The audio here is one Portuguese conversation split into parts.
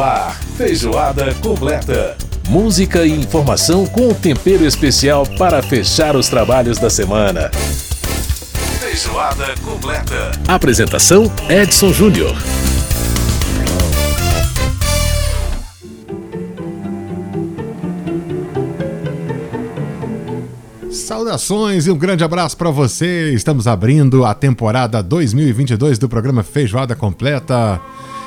Ar, feijoada completa. Música e informação com tempero especial para fechar os trabalhos da semana. Feijoada completa. Apresentação: Edson Júnior. Saudações e um grande abraço para você. Estamos abrindo a temporada 2022 do programa Feijoada Completa.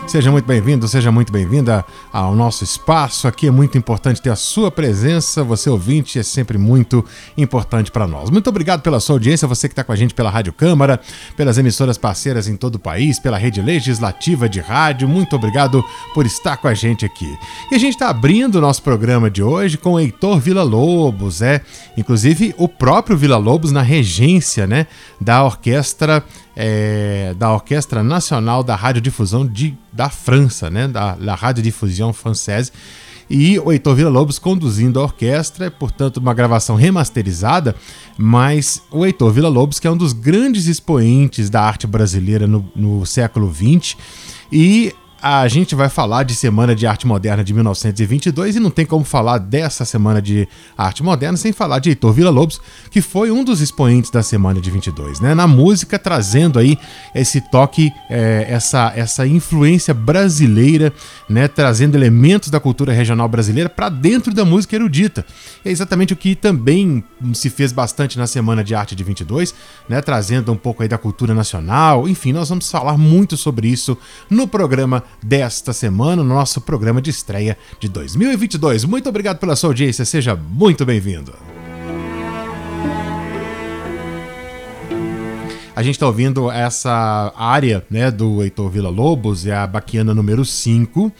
Seja muito bem-vindo, seja muito bem-vinda ao nosso espaço. Aqui é muito importante ter a sua presença. Você ouvinte é sempre muito importante para nós. Muito obrigado pela sua audiência, você que está com a gente pela Rádio Câmara, pelas emissoras parceiras em todo o país, pela rede legislativa de rádio. Muito obrigado por estar com a gente aqui. E a gente está abrindo o nosso programa de hoje com Heitor Vila Lobos, é, inclusive o próprio Vila Lobos na regência, né, da orquestra é, da Orquestra Nacional da Radiodifusão de, da França, né, da La Radiodiffusion Française, e o Heitor Villa-Lobos conduzindo a orquestra, portanto uma gravação remasterizada, mas o Heitor Villa-Lobos que é um dos grandes expoentes da arte brasileira no, no século XX e a gente vai falar de Semana de Arte Moderna de 1922 e não tem como falar dessa Semana de Arte Moderna sem falar de Heitor Villa-Lobos, que foi um dos expoentes da Semana de 22, né? Na música, trazendo aí esse toque, é, essa, essa influência brasileira, né? Trazendo elementos da cultura regional brasileira para dentro da música erudita. É exatamente o que também se fez bastante na Semana de Arte de 22, né? Trazendo um pouco aí da cultura nacional. Enfim, nós vamos falar muito sobre isso no programa desta semana, no nosso programa de estreia de 2022. Muito obrigado pela sua audiência, seja muito bem-vindo. A gente está ouvindo essa área né, do Heitor Villa Lobos, é a Baquiana número 5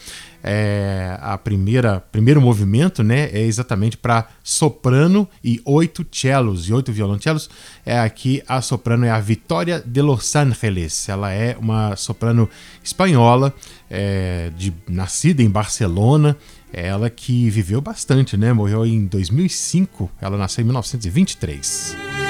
é, a primeira primeiro movimento né, é exatamente para soprano e oito cellos e oito violoncelos. É aqui a soprano é a Vitória de Los Angeles. Ela é uma soprano espanhola, é, de, nascida em Barcelona. Ela que viveu bastante, né? Morreu em 2005. Ela nasceu em 1923.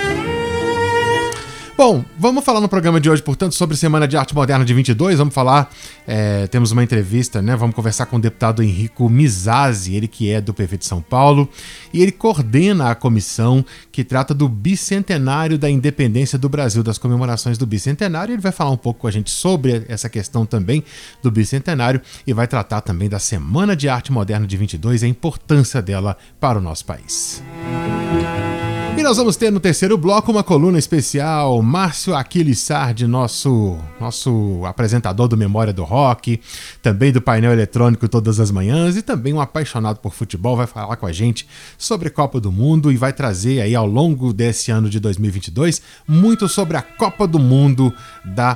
Bom, vamos falar no programa de hoje, portanto, sobre Semana de Arte Moderna de 22. Vamos falar, é, temos uma entrevista, né? Vamos conversar com o deputado Henrico Mizazzi, ele que é do PV de São Paulo, e ele coordena a comissão que trata do bicentenário da independência do Brasil, das comemorações do bicentenário. Ele vai falar um pouco com a gente sobre essa questão também do bicentenário e vai tratar também da Semana de Arte Moderna de 22 e a importância dela para o nosso país. Música e nós vamos ter no terceiro bloco uma coluna especial. Márcio Aquiles Sardi, nosso, nosso apresentador do Memória do Rock, também do painel eletrônico todas as manhãs e também um apaixonado por futebol, vai falar com a gente sobre Copa do Mundo e vai trazer aí ao longo desse ano de 2022 muito sobre a Copa do Mundo da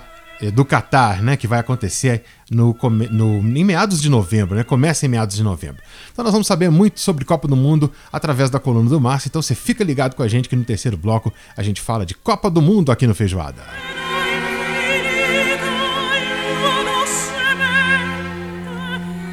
do Catar, né, que vai acontecer no, no, em meados de novembro, né? Começa em meados de novembro. Então nós vamos saber muito sobre Copa do Mundo através da coluna do Márcio. Então você fica ligado com a gente que no terceiro bloco a gente fala de Copa do Mundo aqui no Feijoada.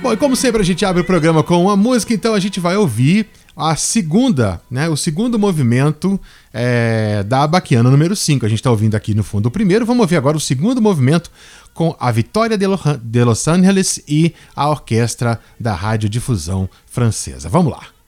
Bom, e como sempre a gente abre o programa com uma música, então a gente vai ouvir a segunda, né, o segundo movimento é, da Baquiana número 5. A gente está ouvindo aqui no fundo o primeiro, vamos ouvir agora o segundo movimento com a Vitória de Los Angeles e a orquestra da radiodifusão francesa. Vamos lá.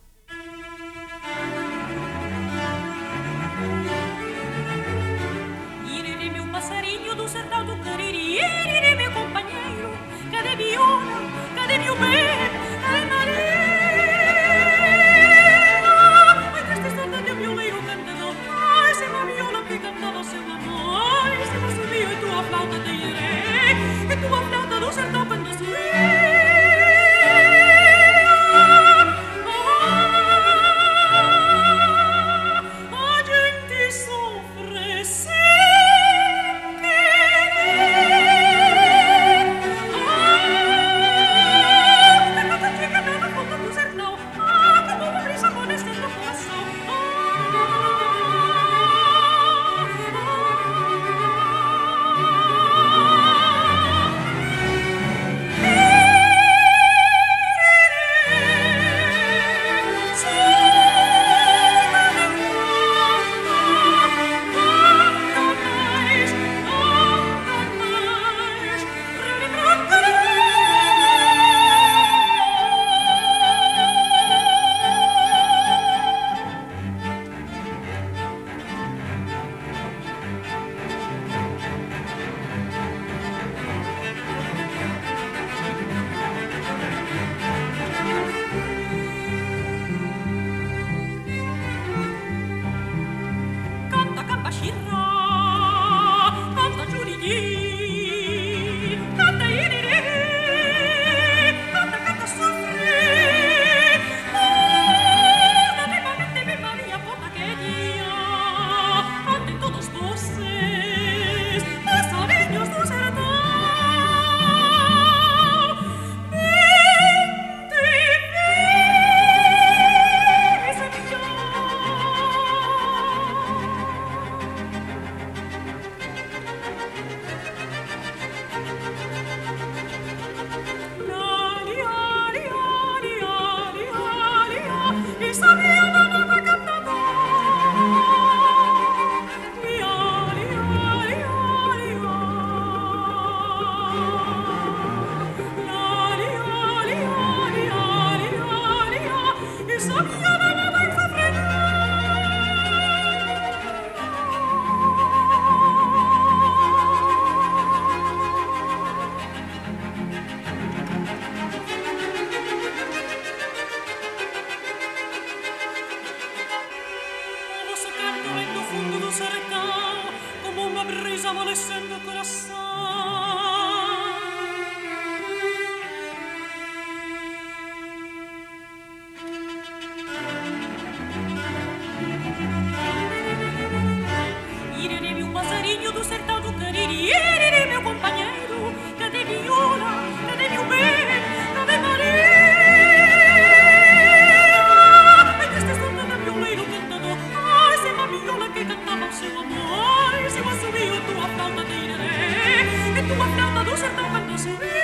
viola que cantava o seu amor, se eu assumia tua flauta tiraré, e tua flauta do sertão quando subir.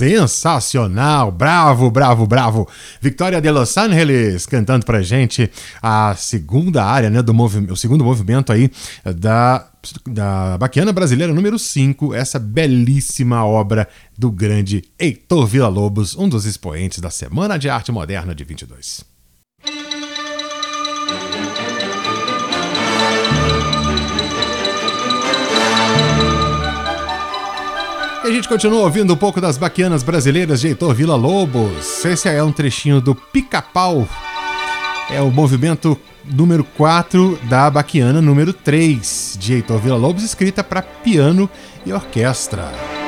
Sensacional! Bravo, bravo, bravo! Victoria de Los Angeles cantando pra gente a segunda área, né, do movimento, o segundo movimento aí da da Baquiana Brasileira número 5, essa belíssima obra do grande Heitor Villa-Lobos, um dos expoentes da Semana de Arte Moderna de 22. E a gente continua ouvindo um pouco das baquianas brasileiras de Heitor Vila Lobos. Esse é um trechinho do Pica-Pau. É o movimento número 4 da baquiana número 3 de Heitor Vila Lobos, escrita para piano e orquestra.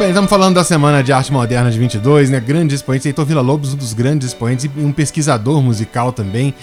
Bem, estamos falando da Semana de Arte Moderna de 22, né? Grandes expoentes, Heitor Villa-Lobos, um dos grandes expoentes e um pesquisador musical também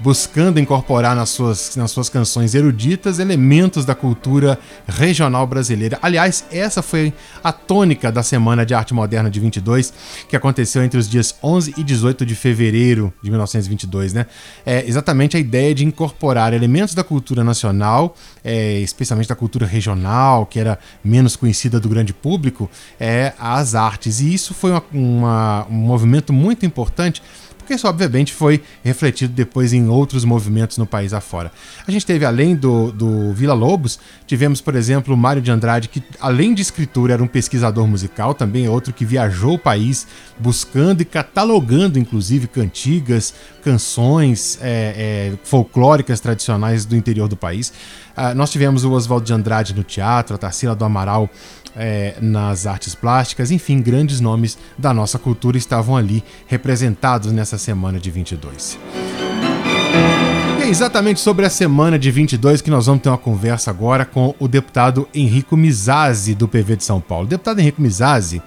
buscando incorporar nas suas, nas suas canções eruditas elementos da cultura regional brasileira. Aliás, essa foi a tônica da Semana de Arte Moderna de 22, que aconteceu entre os dias 11 e 18 de fevereiro de 1922, né? É exatamente a ideia de incorporar elementos da cultura nacional, é, especialmente da cultura regional, que era menos conhecida do grande público, é, às artes. E isso foi uma, uma, um movimento muito importante porque isso obviamente foi refletido depois em outros movimentos no país afora. A gente teve, além do, do Vila Lobos, tivemos, por exemplo, o Mário de Andrade, que além de escritor era um pesquisador musical, também é outro que viajou o país buscando e catalogando, inclusive, cantigas, canções é, é, folclóricas tradicionais do interior do país. Uh, nós tivemos o Oswaldo de Andrade no teatro, a Tarsila do Amaral é, nas artes plásticas, enfim, grandes nomes da nossa cultura estavam ali representados nessa semana de 22. E é exatamente sobre a semana de 22 que nós vamos ter uma conversa agora com o deputado Henrico Mizazzi, do PV de São Paulo. O deputado Henrico Mizazzi,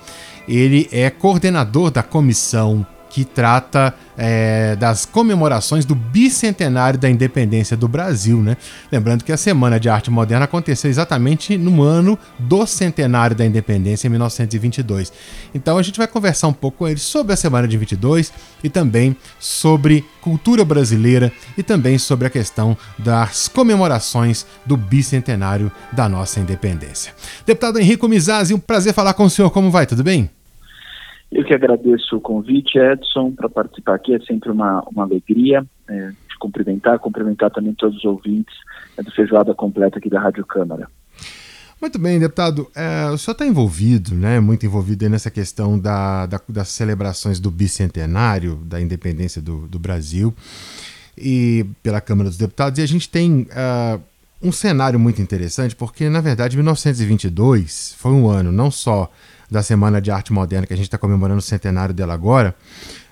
ele é coordenador da comissão que trata é, das comemorações do bicentenário da independência do Brasil, né? Lembrando que a Semana de Arte Moderna aconteceu exatamente no ano do centenário da independência, em 1922. Então a gente vai conversar um pouco com ele sobre a Semana de 22 e também sobre cultura brasileira e também sobre a questão das comemorações do bicentenário da nossa independência. Deputado Henrico Mizazzi, um prazer falar com o senhor. Como vai? Tudo bem? Eu que agradeço o convite, Edson, para participar aqui. É sempre uma, uma alegria é, te cumprimentar, cumprimentar também todos os ouvintes é, do Feijoada Completa aqui da Rádio Câmara. Muito bem, deputado. É, o senhor está envolvido, né, muito envolvido nessa questão da, da, das celebrações do bicentenário da independência do, do, Brasil e pela Câmara dos Deputados. E a gente tem uh, um cenário muito interessante, porque, na verdade, 1922 foi um ano não só da Semana de Arte Moderna, que a gente está comemorando o centenário dela agora,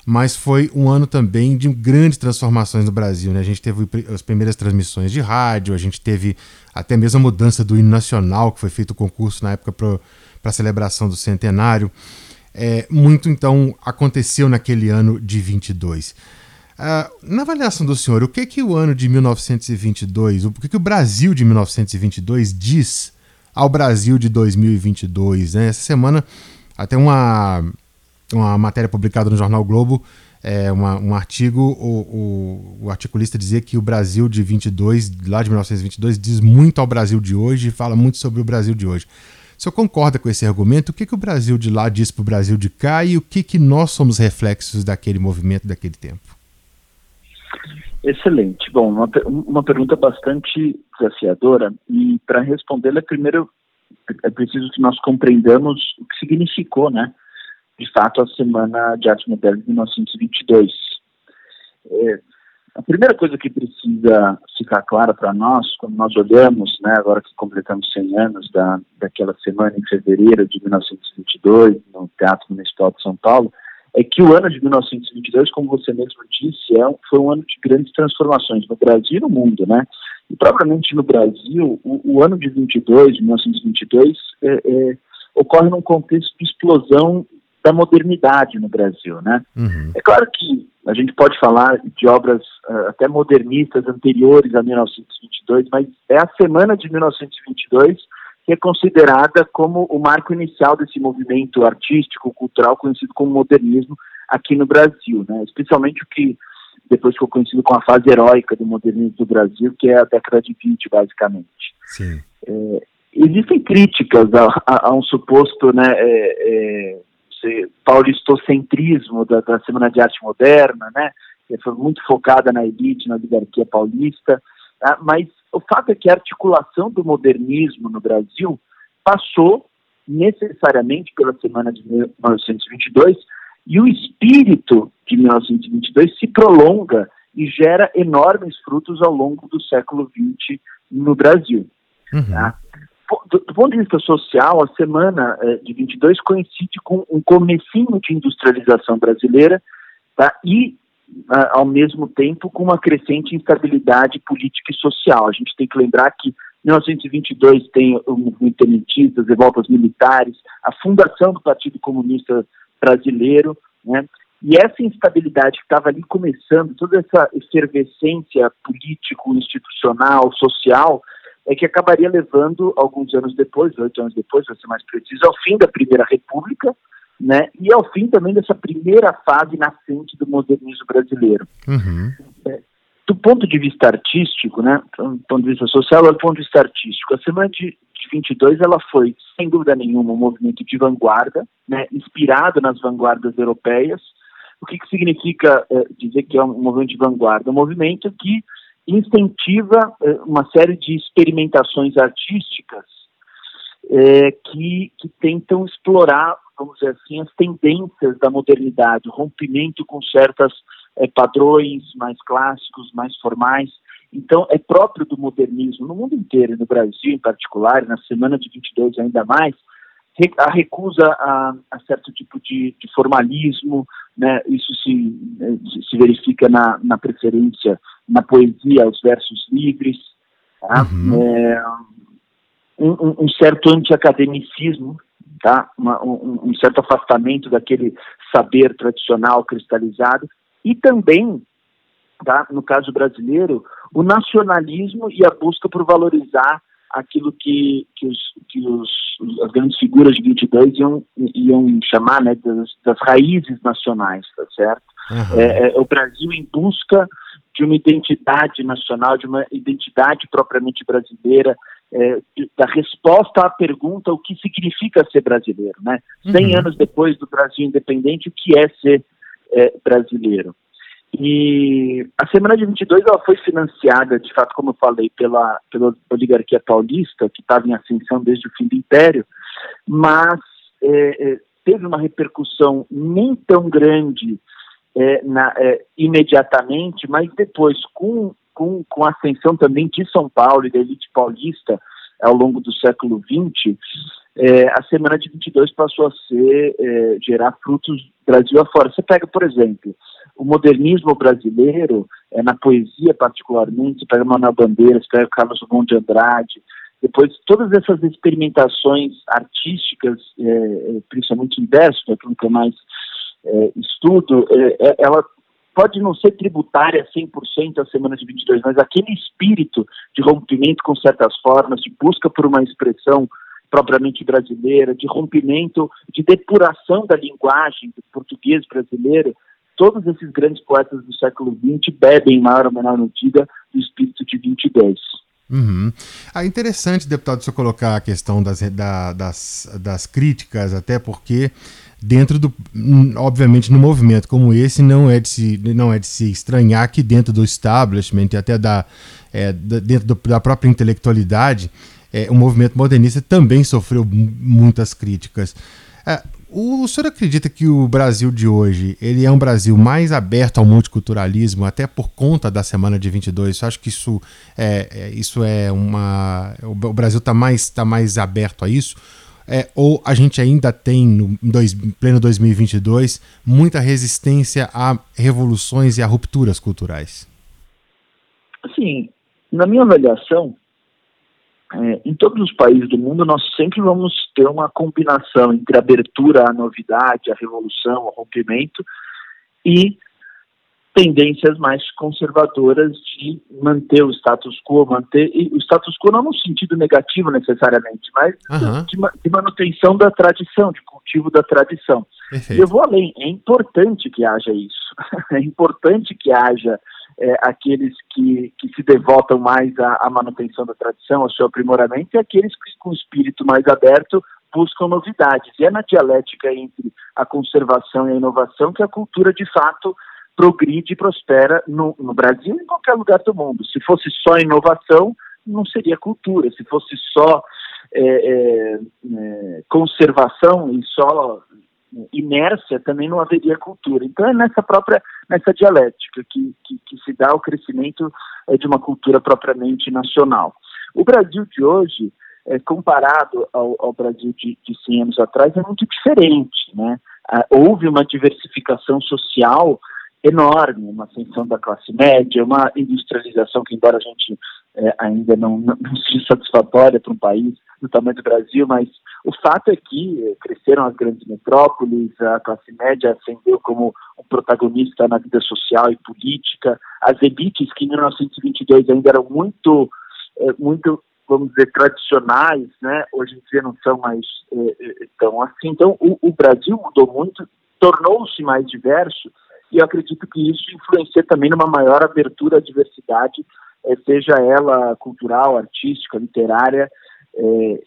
mas foi um ano também de grandes transformações no Brasil. Né? A gente teve as primeiras transmissões de rádio, a gente teve até mesmo a mudança do hino nacional, que foi feito o concurso na época para a celebração do centenário. É, muito então aconteceu naquele ano de 22. Uh, na avaliação do senhor, o que que o ano de 1922, o que que o Brasil de 1922 diz ao Brasil de 2022. Né? Essa semana, até uma, uma matéria publicada no Jornal Globo, é, uma, um artigo, o, o, o, articulista dizia que o Brasil de 22, lá de 1922, diz muito ao Brasil de hoje e fala muito sobre o Brasil de hoje. O senhor concorda com esse argumento? O que, que o Brasil de lá diz para o Brasil de cá e o que, que nós somos reflexos daquele movimento, daquele tempo? Excelente. Bom, uma, uma pergunta bastante desafiadora e para respondê-la, primeiro é preciso que nós compreendamos o que significou, né, de fato, a Semana de Arte Moderna de 1922. É, a primeira coisa que precisa ficar clara para nós, quando nós olhamos, né, agora que completamos 100 anos da, daquela semana em fevereiro de 1922, no Teatro Municipal de São Paulo, é que o ano de 1922, como você mesmo disse, é, foi um ano de grandes transformações no Brasil e no mundo, né? E propriamente no Brasil, o, o ano de 22, 1922, é, é, ocorre num contexto de explosão da modernidade no Brasil, né? Uhum. É claro que a gente pode falar de obras uh, até modernistas anteriores a 1922, mas é a semana de 1922 que é considerada como o marco inicial desse movimento artístico, cultural, conhecido como modernismo, aqui no Brasil, né? especialmente o que depois ficou conhecido como a fase heróica do modernismo do Brasil, que é a década de 20, basicamente. Sim. É, existem críticas a, a, a, um suposto né, é, é, paulistocentrismo da, da Semana de Arte Moderna, né, que foi muito focada na elite, na oligarquia paulista, tá? mas o fato é que a articulação do modernismo no Brasil passou necessariamente pela Semana de 1922 e o espírito de 1922 se prolonga e gera enormes frutos ao longo do século XX no Brasil. Uhum. Tá? Do, do, ponto de vista social, a semana eh, de 22 coincide com um comecinho de industrialização brasileira tá? e, ao mesmo tempo, com uma crescente instabilidade política e social. A gente tem que lembrar que 1922 tem o movimento as revoltas militares, a fundação do Partido Comunista Brasileiro, né? E essa instabilidade que estava ali começando, toda essa efervescência político, institucional, social, é que acabaria levando, alguns anos depois, oito anos depois, para ser mais preciso, ao fim da Primeira República, né, e ao fim também dessa primeira fase nascente do modernismo brasileiro. Uhum. É, do ponto de vista artístico, né, do ponto de vista social, do ponto de vista artístico, a Semana de, de 22 ela foi, sem dúvida nenhuma, um movimento de vanguarda, né, inspirado nas vanguardas europeias. O que, que significa é, dizer que é um movimento de vanguarda? Um movimento que incentiva é, uma série de experimentações artísticas é, que, que tentam explorar, vamos dizer assim, as tendências da modernidade, o rompimento com certas é, padrões mais clássicos, mais formais. Então, é próprio do modernismo, no mundo inteiro, no Brasil em particular, na semana de 22 ainda mais, a recusa a, a certo tipo de, de, formalismo, né? isso se, se verifica na, na preferência na poesia aos versos livres, tá? uhum. é, um, um, certo anti-academicismo, tá? um, um certo afastamento daquele saber tradicional cristalizado, e também, tá, no caso brasileiro, o nacionalismo e a busca por valorizar aquilo que, que, os, que os, as grandes figuras de 22 iam, iam chamar né, das, das raízes nacionais, tá certo? Uhum. É, é, o Brasil em busca de uma identidade nacional, de uma identidade propriamente brasileira, é, da resposta à pergunta o que significa ser brasileiro, né? Cem uhum. anos depois do Brasil independente, o que é ser é, brasileiro. E a Semana de 22 ela foi financiada, de fato, como eu falei, pela, pela oligarquia paulista, que estava em ascensão desde o fim do Império, mas é, é, teve uma repercussão nem tão grande é, na, é, imediatamente, mas depois, com, com, com a ascensão também de São Paulo e da elite paulista ao longo do século XX, é, a Semana de 22 passou a ser, é, gerar frutos Brasil afora. Você pega, por exemplo, o modernismo brasileiro, é, na poesia particularmente, você pega Manuel Bandeira, você pega Carlos Drummond de Andrade, depois todas essas experimentações artísticas, é, é principalmente em verso, aquilo que eu mais é, estudo, ela pode não ser tributária 100% a semana de 22, mas aquele espírito de rompimento com certas formas, de busca por uma expressão propriamente brasileira, de rompimento, de depuração da linguagem do português brasileiro, todos esses grandes poetas do século XX bebem, em maior ou menor medida, do espírito de 22. Uhum. Ah, interessante, deputado, você colocar a questão das, da, das, das críticas, até porque dentro do obviamente no movimento como esse não é de se não é de se estranhar que dentro do establishment e até da, é, da dentro do, da própria intelectualidade é, o movimento modernista também sofreu muitas críticas. É, o senhor acredita que o Brasil de hoje ele é um Brasil mais aberto ao multiculturalismo, até por conta da semana de 22? Você acha que isso é, é isso é uma. O Brasil está mais, tá mais aberto a isso? É, ou a gente ainda tem, no dois, pleno 2022, muita resistência a revoluções e a rupturas culturais? Assim, na minha avaliação, é, em todos os países do mundo, nós sempre vamos ter uma combinação entre abertura à novidade, à revolução, ao rompimento, e tendências mais conservadoras de manter o status quo, manter e o status quo não no sentido negativo necessariamente, mas uhum. de, de, manutenção da tradição, de, cultivo da tradição. Perfeito. Eu vou além, é importante que haja isso, é importante que haja é, aqueles que, que se devotam mais à, à, manutenção da tradição, ao seu aprimoramento, e aqueles que, com o espírito mais aberto, buscam novidades. E é na dialética entre a conservação e a inovação que a cultura, de fato, progride e prospera no, no Brasil e em qualquer lugar do mundo. Se fosse só inovação, não seria cultura. Se fosse só é, é, é conservação e só inércia, também não haveria cultura. Então é nessa própria, nessa dialética que, que, que se dá o crescimento é, de uma cultura propriamente nacional. O Brasil de hoje, é, comparado ao, ao Brasil de, de 100 anos atrás, é muito diferente, né? Ah, houve uma diversificação social enorme, uma ascensão da classe média, uma industrialização que, embora a gente é, ainda não, não, seja satisfatória para um país do tamanho do Brasil, mas o fato é que é, cresceram as grandes metrópoles, a classe média ascendeu como um protagonista na vida social e política, as elites que em 1922 ainda eram muito, é, muito vamos dizer, tradicionais, né, hoje em dia não são mais é tão assim. Então, o, o Brasil mudou muito, tornou-se mais diverso, e eu acredito que isso influencia também numa maior abertura à diversidade, é, seja ela cultural, artística, literária, é,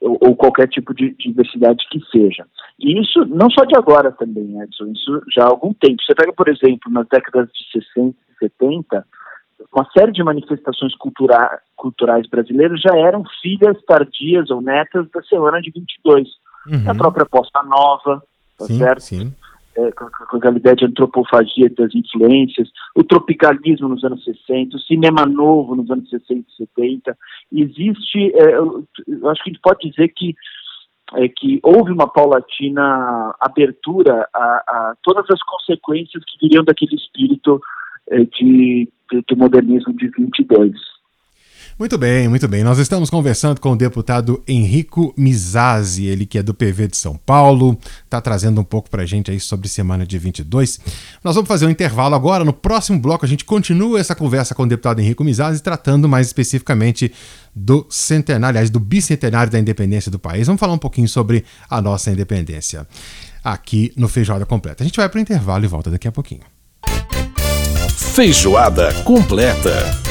ou, ou, qualquer tipo de, de, diversidade que seja. E isso não só de agora também, Edson, isso já há algum tempo. Você pega, por exemplo, nas décadas de 60 e 70, uma série de manifestações cultura culturais brasileiras já eram filhas tardias ou netas da Semana de 22. Uhum. A própria Posta Nova, tá sim, certo? Sim é, com, com aquela ideia de antropofagia das influências, o tropicalismo nos anos 60, o cinema novo nos anos 60 e 70. Existe, é, eu, eu acho que a gente pode dizer que é que houve uma paulatina abertura a, a, todas as consequências que viriam daquele espírito é, de, de, do modernismo de 22. Muito bem, muito bem. Nós estamos conversando com o deputado Henrico Mizazzi, ele que é do PV de São Paulo, está trazendo um pouco para a gente aí sobre semana de 22. Nós vamos fazer um intervalo agora. No próximo bloco a gente continua essa conversa com o deputado Henrico Mizazzi, tratando mais especificamente do centenário, aliás, do bicentenário da independência do país. Vamos falar um pouquinho sobre a nossa independência aqui no Feijoada Completa. A gente vai para o intervalo e volta daqui a pouquinho. Feijoada Completa.